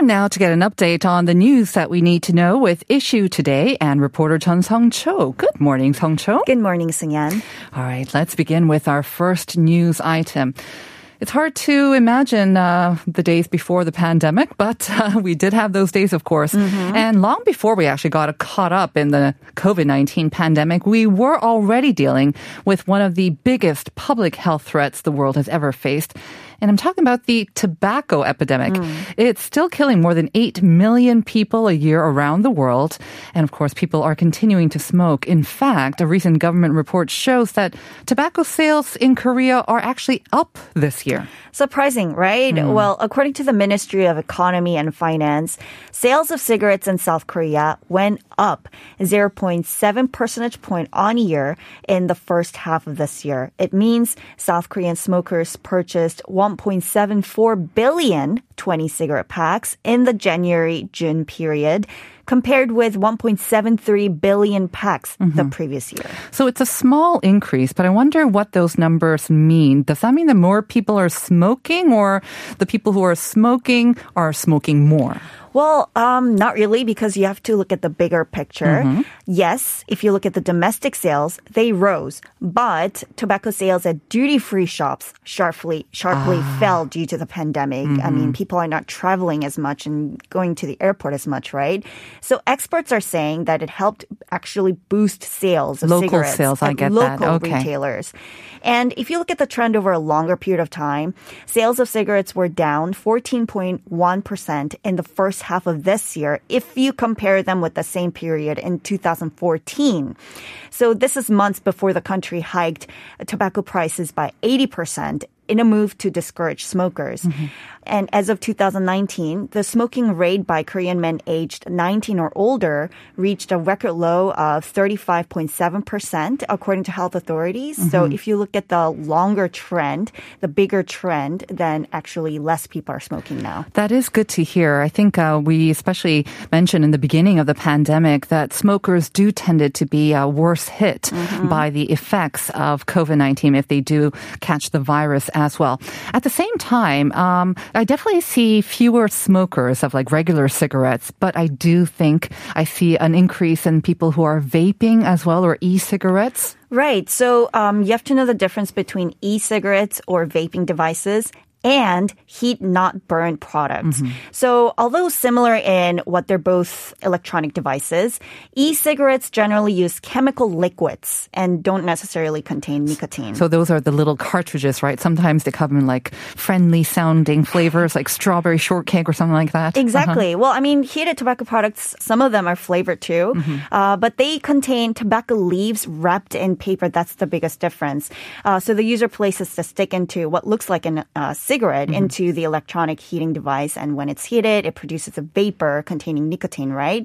Time now to get an update on the news that we need to know with Issue Today and reporter Chun Song Cho. Good morning, Song Cho. Good morning, Sungyan. All right, let's begin with our first news item. It's hard to imagine uh, the days before the pandemic, but uh, we did have those days, of course. And long before we actually got caught up in the COVID 19 pandemic, we were already dealing with one of the biggest public health threats the world has ever faced. And I'm talking about the tobacco epidemic. Mm. It's still killing more than 8 million people a year around the world. And of course, people are continuing to smoke. In fact, a recent government report shows that tobacco sales in Korea are actually up this year. Surprising, right? Hmm. Well, according to the Ministry of Economy and Finance, sales of cigarettes in South Korea went up 0.7 percentage point on year in the first half of this year. It means South Korean smokers purchased 1.74 billion 20 cigarette packs in the January June period compared with 1.73 billion packs the mm-hmm. previous year. So it's a small increase, but I wonder what those numbers mean. Does that mean that more people are smoking or the people who are smoking are smoking more? Well, um, not really, because you have to look at the bigger picture. Mm-hmm. Yes, if you look at the domestic sales, they rose, but tobacco sales at duty-free shops sharply, sharply ah. fell due to the pandemic. I mean, mm-hmm. people are not traveling as much and going to the airport as much, right? So experts are saying that it helped actually boost sales of Local cigarettes sales, I get that. Okay. retailers. And if you look at the trend over a longer period of time, sales of cigarettes were down 14.1% in the first half of this year if you compare them with the same period in 2014. So this is months before the country hiked tobacco prices by 80% in a move to discourage smokers. And as of 2019, the smoking rate by Korean men aged 19 or older reached a record low of 35.7%, according to health authorities. So if you look at the longer trend, the bigger trend, then actually less people are smoking now. That is good to hear. I think uh, we especially mentioned in the beginning of the pandemic that smokers do tended to be uh, worse hit by the effects of COVID 19 if they do catch the virus as well. At the same time, um, I definitely see fewer smokers of like regular cigarettes, but I do think I see an increase in people who are vaping as well or e cigarettes. Right. So um, you have to know the difference between e-cigarettes or vaping devices and heat not burn products. So although similar in what they're both electronic devices, e-cigarettes generally use chemical liquids and don't necessarily contain nicotine. So those are the little cartridges, right? Sometimes they come in like friendly sounding flavors like strawberry shortcake or something like that. Exactly. Well, I mean, heated tobacco products, some of them are flavored too, uh, but they contain tobacco leaves wrapped in paper. That's the biggest difference. Uh, so the user places the stick into what looks like a uh, cigarette into the electronic heating device, and when it's heated, it produces a vapor containing nicotine, right?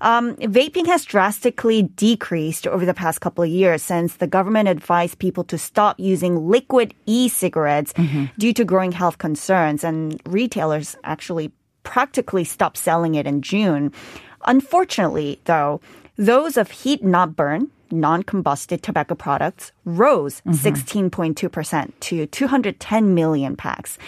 Um, vaping has drastically decreased over the past couple of years since the government advised people to stop using liquid e-cigarettes due to growing health concerns, and retailers actually practically stopped selling it in June. Unfortunately, though, those of heat not burn, non-combusted tobacco products rose 16.2% to 210 million packs.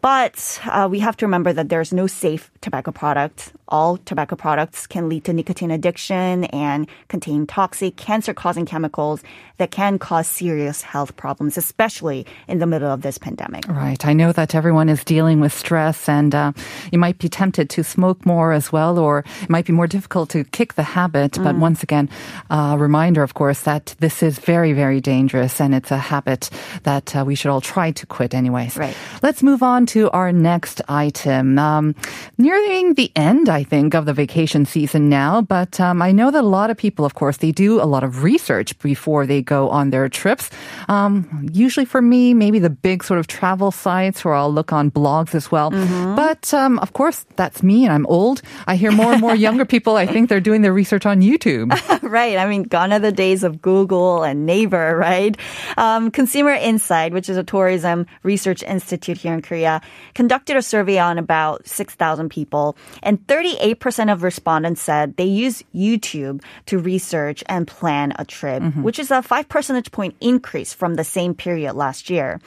But uh, we have to remember that there's no safe tobacco product. All tobacco products can lead to nicotine addiction and contain toxic, cancer causing chemicals that can cause serious health problems, especially in the middle of this pandemic. Right. I know that everyone is dealing with stress and uh, you might be tempted to smoke more as well, or it might be more difficult to kick the habit. Mm. But once again, a reminder, of course, that this is very, very dangerous and it's a habit that uh, we should all try to quit anyways. Right. Let's move on to our next item. Um, nearing the end, I think, of the vacation season now. But um, I know that a lot of people, of course, they do a lot of research before they go on their trips. Um, usually for me, maybe the big sort of travel sites, or I'll look on blogs as well. But um, of course, that's me, and I'm old. I hear more and more younger people. I think they're doing their research on YouTube. right. I mean, gone are the days of Google and Naver, right? Um, Consumer Insight, which is a tourism research institute here in Korea, conducted a survey on about 6,000 people, and 38% of respondents said they use YouTube to research and plan a trip, mm-hmm. which is a 5 percentage point increase from the same period last year.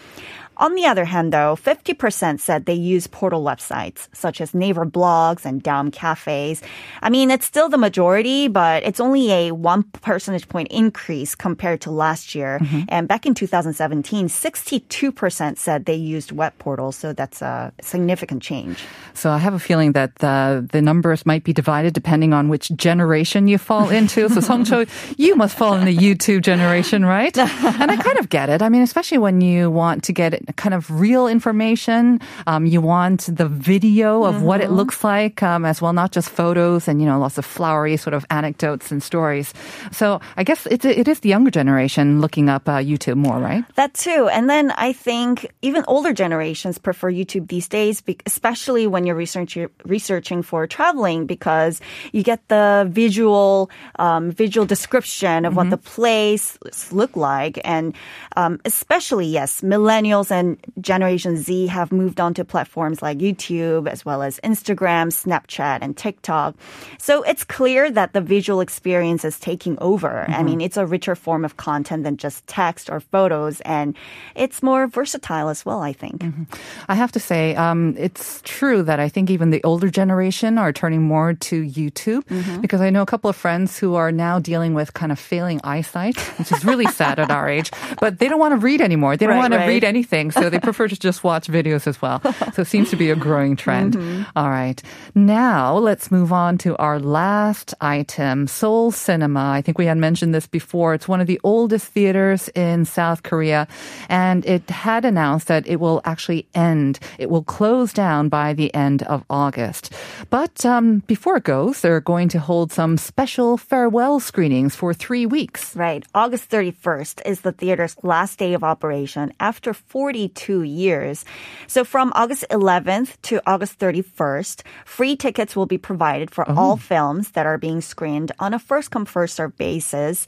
On the other hand, though, 50% said they use portal websites such as Naver blogs and Daum cafes. I mean, it's still the majority, but it's only a one percentage point increase compared to last year. And back in 2017, 62% said they used web portals. So that's a significant change. So I have a feeling that uh, the numbers might be divided depending on which generation you fall into. So Songcho, you must fall in the YouTube generation, right? And I kind of get it. I mean, especially when you want to get kind of real information, um, you want the video of what it looks like um, as well, not just photos and you know lots of flowery sort of anecdotes and stories. So I guess it's it is the younger generation looking up uh, YouTube more, right? That too. And then I think even older generations prefer YouTube these days, especially when you're researching, researching for traveling because you get the visual, um, visual description of what the place look like. And, um, especially, yes, millennials and Generation Z have moved on to platforms like YouTube as well as Instagram, Snapchat, and TikTok. So it's clear that the visual experience is taking over. I mm-hmm. mean, it's a richer form of content than just text or photos, and it's more versatile as well, I think. Mm-hmm. I have to say, um, it's true that I think even the older generation are turning more to YouTube mm-hmm. because I know a couple of friends who are now dealing with kind of failing eyesight, which is really sad at our age. But they don't want to read anymore. They don't Right, want to right. read anything, so they prefer to just watch videos as well. So it seems to be a growing trend. All right. Now let's move on to our last item, Seoul Cinema. I think we had mentioned this before. It's one of the oldest theaters in South Korea, and it had announced that it will actually end. It will close down by the end of August. But um, before it goes, they're going to hold some special farewell screenings for three weeks. Right. August 31st is the theater's last day of operation after 42 years. So from August 11th to August 31st, free tickets will be provided for all films that are being screened on a first come first served basis.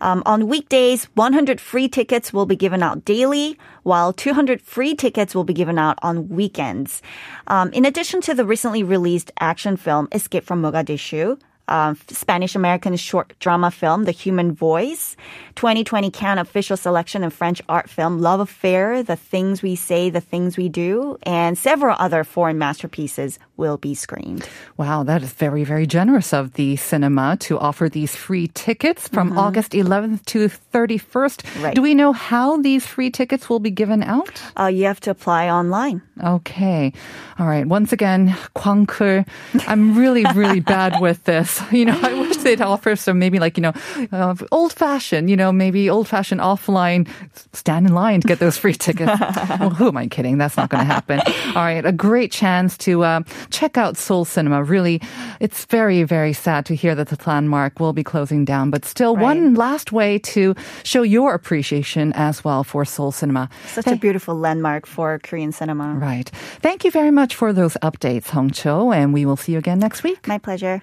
Um, on weekdays, 100 free tickets will be given out daily, while 200 free tickets will be given out on weekends. Um, in addition to the recently released action film Escape from Mogadishu, um, Spanish American short drama film, The Human Voice, 2020 Cannes official selection and French art film, Love Affair, The Things We Say, The Things We Do, and several other foreign masterpieces will be screened. Wow, that is very, very generous of the cinema to offer these free tickets from August 11th to 31st. Right. Do we know how these free tickets will be given out? Uh, you have to apply online. Okay. All right. Once again, Kwangkul, I'm really, really bad with this. You know, I wish they'd offer some maybe like, you know, uh, old fashioned, you know, maybe old fashioned offline, stand in line to get those free tickets. well, who am I kidding? That's not going to happen. All right. A great chance to uh, check out Seoul Cinema. Really, it's very, very sad to hear that the landmark will be closing down, but still one last way to show your appreciation as well for Seoul Cinema. Such a beautiful landmark for Korean cinema. Right. Thank you very much for those updates, Hong Cho, and we will see you again next week. My pleasure.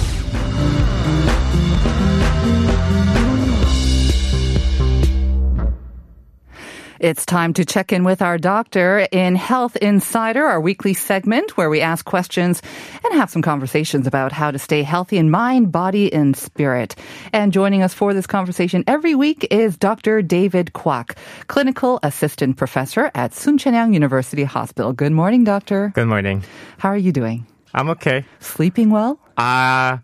It's time to check in with our doctor in Health Insider, our weekly segment where we ask questions and have some conversations about how to stay healthy in mind, body, and spirit. And joining us for this conversation every week is Dr. David Kwak, clinical assistant professor at Soonchunhyang University Hospital. Good morning, doctor. Good morning. How are you doing? I'm okay. Sleeping well? Uh,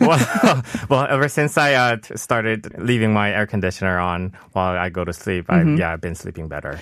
well, well, ever since I uh, started leaving my air conditioner on while I go to sleep, I, yeah, I've been sleeping better.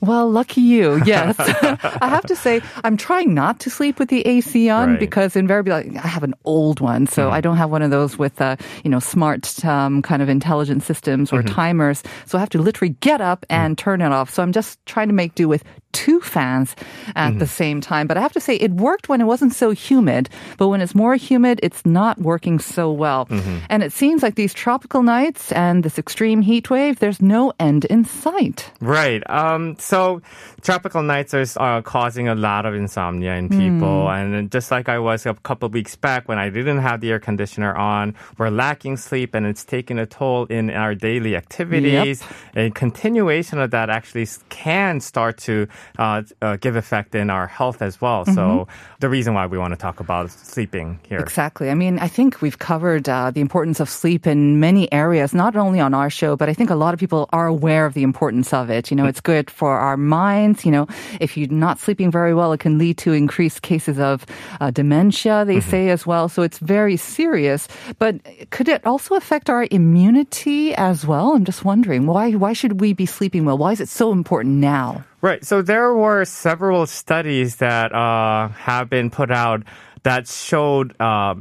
Well, lucky you. Yes. I have to say, I'm trying not to sleep with the AC on Right. because invariably like, I have an old one. So I don't have one of those with, uh, you know, smart um, kind of intelligent systems or timers. So I have to literally get up and turn it off. So I'm just trying to make do with two fans at the same time. But I have to say, it worked when it wasn't so humid. But when it's more humid, it's not working so well. And it seems like these tropical nights and this extreme heat wave, there's no end in sight. Right. Um, so tropical nights are uh, causing a lot of insomnia in people. And just like I was a couple of weeks back when I didn't have the air conditioner on, we're lacking sleep and it's taking a toll in our daily activities. A continuation of that actually can start to uh, uh, give effect in our health as well. So the reason why we want to talk about sleeping here. Exactly. I mean, I think we've covered uh, the importance of sleep in many areas, not only on our show, but I think a lot of people are aware of the importance of it. You know, it's good for our minds. You know, if you're not sleeping very well, it can lead to increased cases of uh, dementia, they say as well. So it's very serious. But could it also affect our immunity as well? I'm just wondering why, why should we be sleeping well? Why is it so important now? Right. So there were several studies that uh, have been put out that showed uh,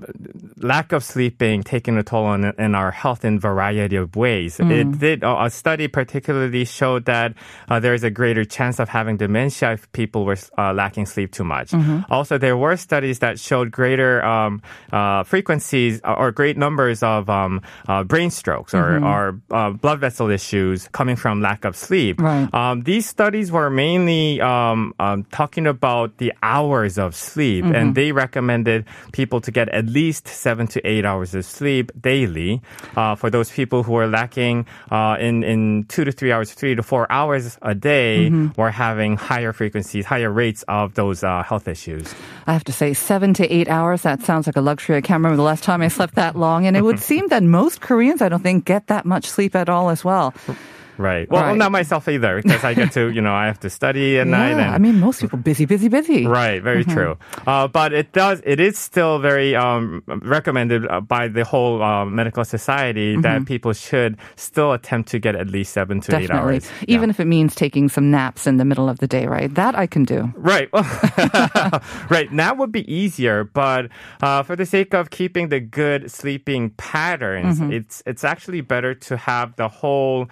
lack of sleeping taking a toll on in our health in variety of ways. It did uh, a study particularly showed that uh, there is a greater chance of having dementia if people were uh, lacking sleep too much. Also, there were studies that showed greater um, uh, frequencies or great numbers of um, uh, brain strokes or, or uh, blood vessel issues coming from lack of sleep. Right. Um, these studies were mainly um, um, talking about the hours of sleep, and they recommended people to get at least seven to eight hours of sleep daily. Uh, for those people who are lacking uh, in in two to three hours, three to four hours a day, were having higher frequencies, higher rates of those uh, health issues. I have to say, seven to eight hours, that sounds like a luxury. I can't remember the last time I slept that long. And it would seem that most Koreans, I don't think, get that much sleep at all as well. Right. Well, Right. not myself either, because I get to, you know, I have to study at night. Yeah, And, I mean, most people busy, busy, busy. Right, very true. Uh, but it does, it is still very um, recommended uh, by the whole uh, medical society that people should still attempt to get at least seven to eight Definitely. hours. Even if it means taking some naps in the middle of the day, right? That I can do. Right. right. That would be easier, but uh, for the sake of keeping the good sleeping patterns, Mm-hmm. it's it's actually better to have the whole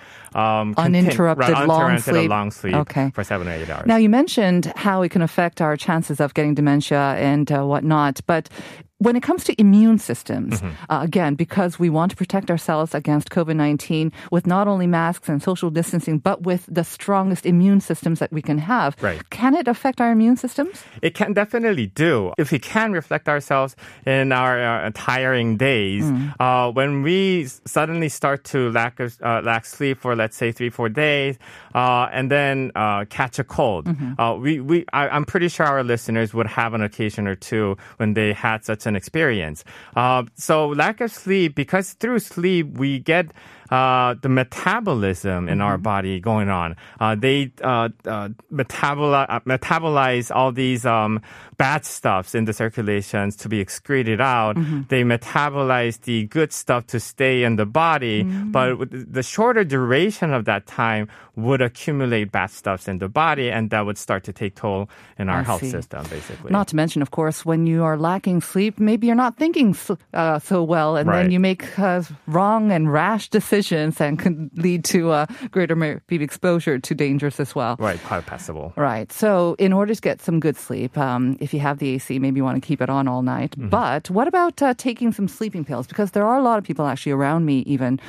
um, Uninterrupted right, long uninterrupted sleep. long sleep Okay. for seven or eight hours. Now, you mentioned how it can affect our chances of getting dementia and uh, whatnot, but when it comes to immune systems, Mm-hmm. uh, again, because we want to protect ourselves against COVID 19 with not only masks and social distancing, but with the strongest immune systems that we can have, Right. can it affect our immune systems? It can definitely do. If we can reflect ourselves in our uh, tiring days, uh, when we suddenly start to lack of, uh, lack sleep for let's say three four days, uh, and then uh, catch a cold, uh, we we I, I'm pretty sure our listeners would have an occasion or two when they had such an experience. Uh, so lack of sleep because through sleep we get uh, the metabolism in our body going on. Uh, they uh, uh, metabolize, uh, metabolize all these um, bad stuffs in the circulations to be excreted out. They metabolize the good stuff to stay in the body, but with the shorter duration of that time would accumulate bad stuffs in the body, and that would start to take toll in our I health see. system, basically. Not to mention, of course, when you are lacking sleep, maybe you're not thinking so, uh, so well, and Right. then you make uh, wrong and rash decisions and can lead to uh, greater maybe exposure to dangers as well. right, quite passable. Right. So, in order to get some good sleep, um, if you have the AC, maybe you want to keep it on all night. Mm-hmm. But what about uh, taking some sleeping pills? Because there are a lot of people actually around me, even.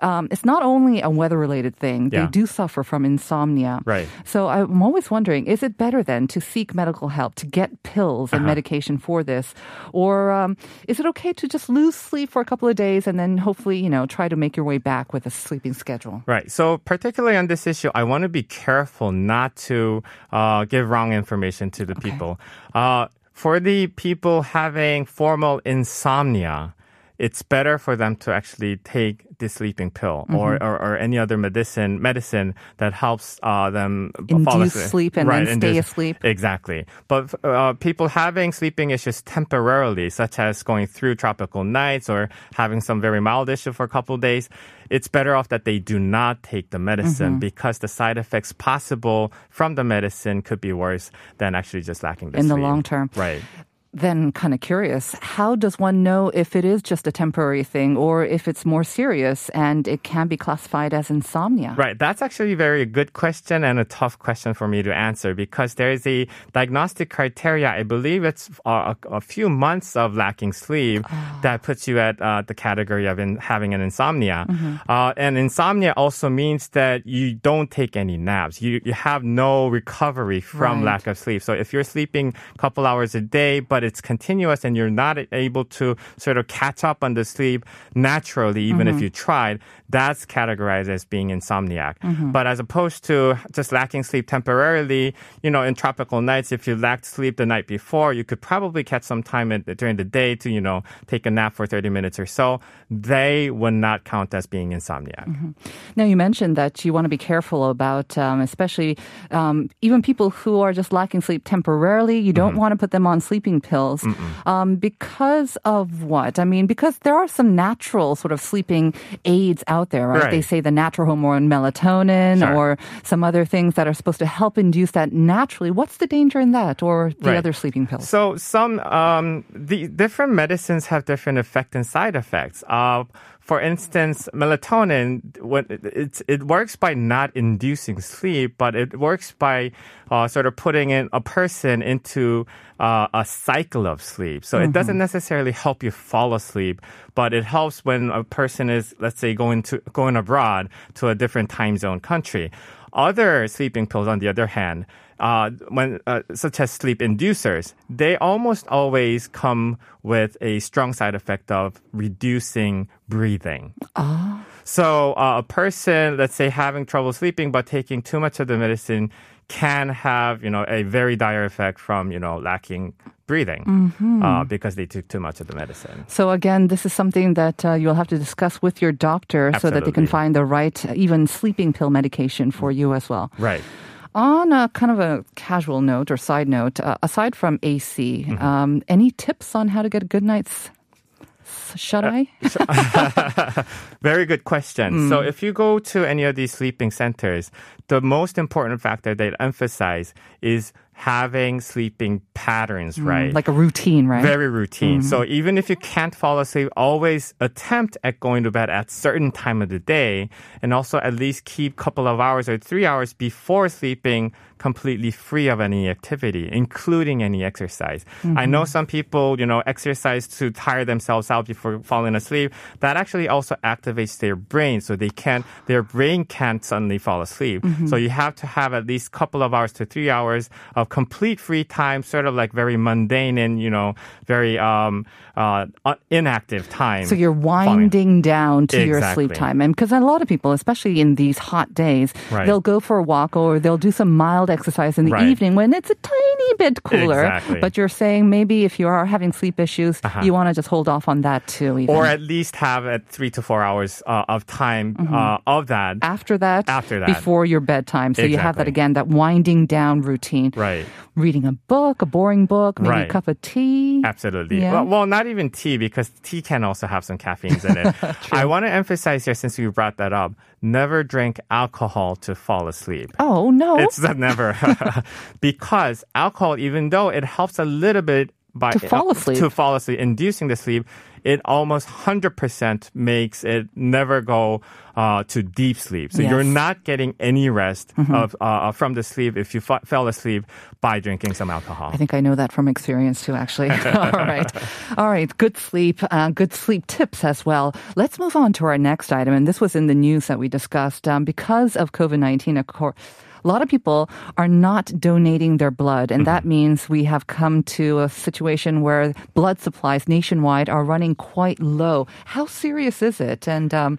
Um, it's not only a weather related thing, they do suffer from insomnia. Right. So, I'm always wondering is it better then to seek medical help, to get pills Uh-huh. and medication for this? Or um, is it okay to just lose sleep for a couple of days and then hopefully, you know, try to make your way back with a sleeping schedule? Right. So, particularly on this issue, I want to be careful not to uh, give wrong information to the people. Uh, for the people having formal insomnia, it's better for them to actually take the sleeping pill or, or, or any other medicine medicine that helps uh, them fall Induce asleep. sleep and then stay induce- asleep. Exactly. But uh, people having sleeping issues temporarily, such as going through tropical nights or having some very mild issue for a couple of days, it's better off that they do not take the medicine Mm-hmm. because the side effects possible from the medicine could be worse than actually just lacking the sleep. In the long term. Right. Then, kind of curious, how does one know if it is just a temporary thing or if it's more serious and it can be classified as insomnia? Right. That's actually a very good question and a tough question for me to answer because there is a diagnostic criteria. I believe it's a, a few months of lacking sleep that puts you at uh, the category of in, having an insomnia. Uh, and insomnia also means that you don't take any naps. You, you have no recovery from Right. lack of sleep. So if you're sleeping a couple hours a day, but it's continuous and you're not able to sort of catch up on the sleep naturally, even if you tried, that's categorized as being insomniac. But as opposed to just lacking sleep temporarily, you know, in tropical nights, if you lacked sleep the night before, you could probably catch some time in, during the day to, you know, take a nap for 30 minutes or so. They would not count as being insomniac. Now, you mentioned that you want to be careful about, um, especially um, even people who are just lacking sleep temporarily. You don't want to put them on sleeping pills um, because of what? I mean, because there are some natural sort of sleeping aids out there, right? Right. They say the natural hormone melatonin Sure. or some other things that are supposed to help induce that naturally. What's the danger in that or the Right. other sleeping pills? So some um, the different medicines have different effect and side effects. Uh, for instance, melatonin, when it, it's, it works by not inducing sleep, but it works by uh, sort of putting in a person into uh, a cycle of sleep. So it doesn't necessarily help you fall asleep, but it helps when a person is, let's say, going to going abroad to a different time zone country. Other sleeping pills, on the other hand, uh, when uh, such as sleep inducers, they almost always come with a strong side effect of reducing breathing. So uh, a person, let's say, having trouble sleeping but taking too much of the medicine can have, you know, a very dire effect from, you know, lacking breathing uh, because they took too much of the medicine. So again, this is something that uh, you'll have to discuss with your doctor so that they can find the right, even sleeping pill medication for you as well. Right. On a kind of a casual note or side note, uh, aside from AC, Mm-hmm. um, any tips on how to get a good night's shut Uh, eye? Very good question. So if you go to any of these sleeping centers, the most important factor they emphasize is having sleeping patterns, mm, right? like a routine, right? Very routine. So mm-hmm. even if you can't fall asleep, always attempt at going to bed at certain time of the day and also at least keep couple of hours or three hours before sleeping completely free of any activity, including any exercise. I know some people, you know, exercise to tire themselves out before falling asleep. That actually also activates their brain so they can't, their brain can't suddenly fall asleep. So you have to have at least a couple of hours to three hours of complete free time, sort of like very mundane and, you know, very, um, uh, inactive time. So you're falling- winding down to your sleep time. And because a lot of people, especially in these hot days, Right. they'll go for a walk or they'll do some mild exercise in the Right. evening when it's a tiny bit cooler. Exactly. But you're saying maybe if you are having sleep issues, Uh-huh. you want to just hold off on that too. Even. or at least have at three to four hours uh, of time Mm-hmm. uh, of that. after that, After that. before your bedtime. So you have that again, that winding down routine. Right. Reading a book, a boring book, maybe a cup of tea. Absolutely. Yeah. Well, well, not even tea because tea can also have some caffeines in it. I want to emphasize here, since you brought that up, never drink alcohol to fall asleep. Oh no! It's a never because alcohol, even though it helps a little bit by To fall asleep. to fall asleep, inducing the sleep, it almost hundred percent makes it never go uh, to deep sleep. So you're Mm-hmm. not getting any rest of uh, from the sleep if you f- fell asleep by drinking some alcohol. I think I know that from experience too, actually. All right. All right. Good sleep, uh, good sleep tips as well. Let's move on to our next item. And this was in the news that we discussed. Um, because of COVID 19, of course, a lot of people are not donating their blood, and that means we have come to a situation where blood supplies nationwide are running quite low. How serious is it? And um,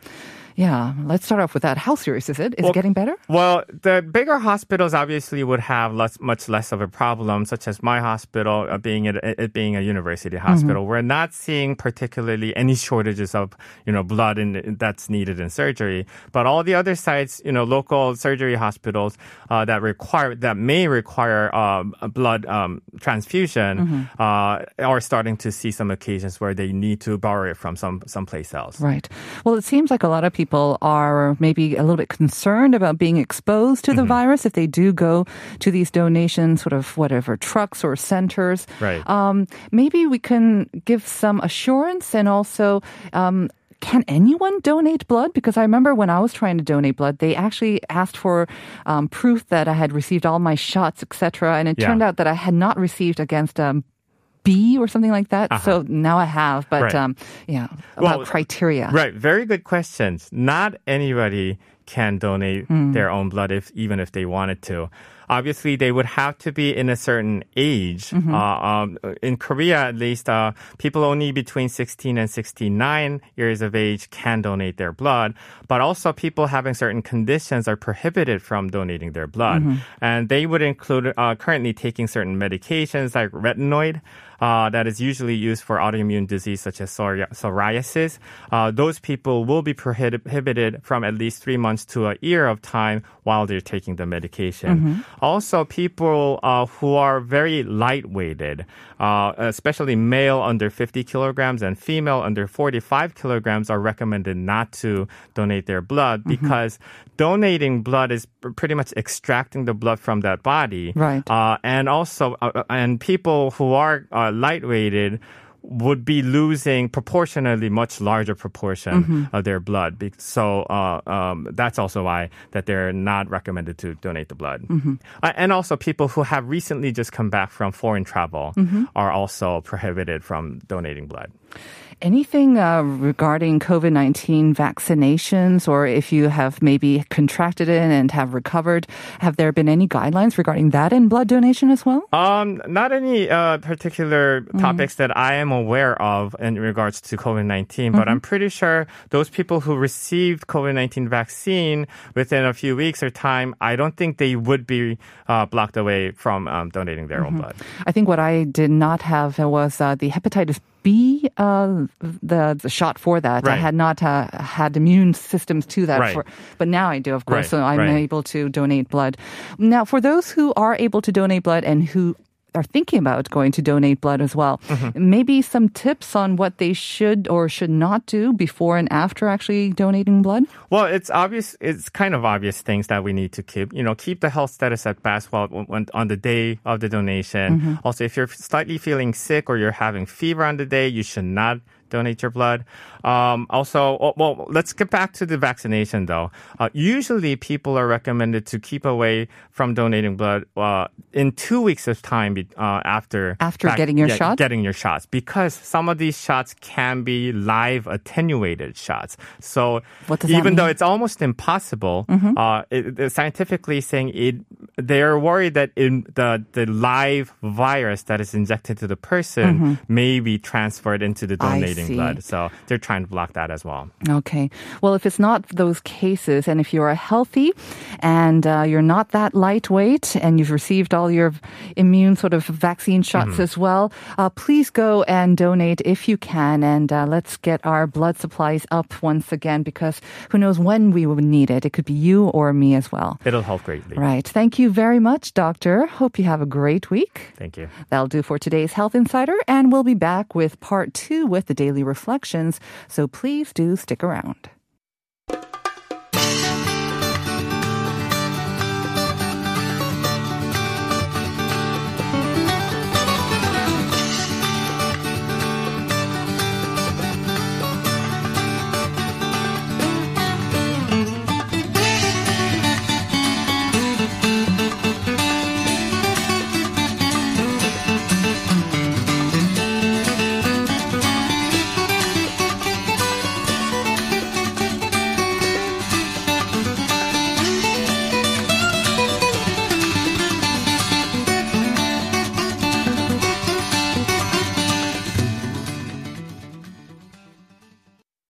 Yeah, let's start off with that. How serious is it? Is Well, it getting better? Well, the bigger hospitals obviously would have less, much less of a problem, such as my hospital uh, being it, it being a university hospital. We're not seeing particularly any shortages of you know blood in, that's needed in surgery, but all the other sites, you know, local surgery hospitals uh, that require that may require a blood um, transfusion uh, are starting to see some occasions where they need to borrow it from some someplace else. Right. Well, it seems like a lot of people are maybe a little bit concerned about being exposed to the Mm-hmm. virus if they do go to these donation sort of whatever trucks or centers. Right. Um, maybe we can give some assurance and also. Um, can anyone donate blood? Because I remember when I was trying to donate blood, they actually asked for um, proof that I had received all my shots, etc. And it Yeah. turned out that I had not received against um, B or something like that. So now I have. But Uh-huh. Right. um, yeah, about Well, criteria. Right. Very good questions. Not anybody can donate their own blood if even if they wanted to. Obviously, they would have to be in a certain age. Uh, um, in Korea, at least, uh, people only between 16 and 69 years of age can donate their blood. But also, people having certain conditions are prohibited from donating their blood. And they would include uh, currently taking certain medications like retinoid uh, that is usually used for autoimmune disease such as psori- psoriasis. Uh, those people will be prohibited from at least three months to a year of time while they're taking the medication. Also, people uh, who are very light-weighted, uh, especially male under 50 kilograms and female under 45 kilograms, are recommended not to donate their blood because donating blood is pretty much extracting the blood from that body. Right. Uh, and also, uh, uh, and people who are uh, light-weighted would be losing proportionally much larger proportion of their blood. So uh, um, that's also why that they're not recommended to donate the blood. Uh, and also, people who have recently just come back from foreign travel are also prohibited from donating blood. Anything uh, regarding COVID 19 vaccinations, or if you have maybe contracted it and have recovered, have there been any guidelines regarding that in blood donation as well? Um, not any uh, particular topics that I am aware of in regards to COVID 19, but I'm pretty sure those people who received COVID 19 vaccine within a few weeks or time, I don't think they would be uh, blocked away from um, donating their own blood. I think what I did not have was uh, the hepatitis B, uh, the, the shot for that. I had not uh, had immune systems to that, Right. for, but now I do, of course. Right, So I'm right. able to donate blood. Now, for those who are able to donate blood and who are thinking about going to donate blood as well, Mm-hmm. maybe some tips on what they should or should not do before and after actually donating blood. Well, it's obvious. It's kind of obvious things that we need to keep. You know, keep the health status at best while when, on the day of the donation. Also, if you're slightly feeling sick or you're having fever on the day, you should not donate your blood. Um, also, oh, well, let's get back to the vaccination though. Uh, usually, people are recommended to keep away from donating blood uh, in two weeks of time uh, after After getting your yeah, shot? Getting your shots because some of these shots can be live attenuated shots. So even though it's almost impossible, Mm-hmm. uh, it, it- scientifically saying it, they're worried that in the the live virus that is injected to the person may be transferred into the Mm-hmm. Donating blood. So they're trying to block that as well. Okay. Well, if it's not those cases, and if you are healthy and uh, you're not that lightweight and you've received all your immune sort of vaccine shots Mm-hmm. as well, uh, please go and donate if you can. And uh, let's get our blood supplies up once again because who knows when we will need it. It could be you or me as well. It'll help greatly. Right. Thank you very much, Doctor. Hope you have a great week. Thank you. That'll do for today's Health Insider, and we'll be back with part two with the daily reflections. So please do stick around.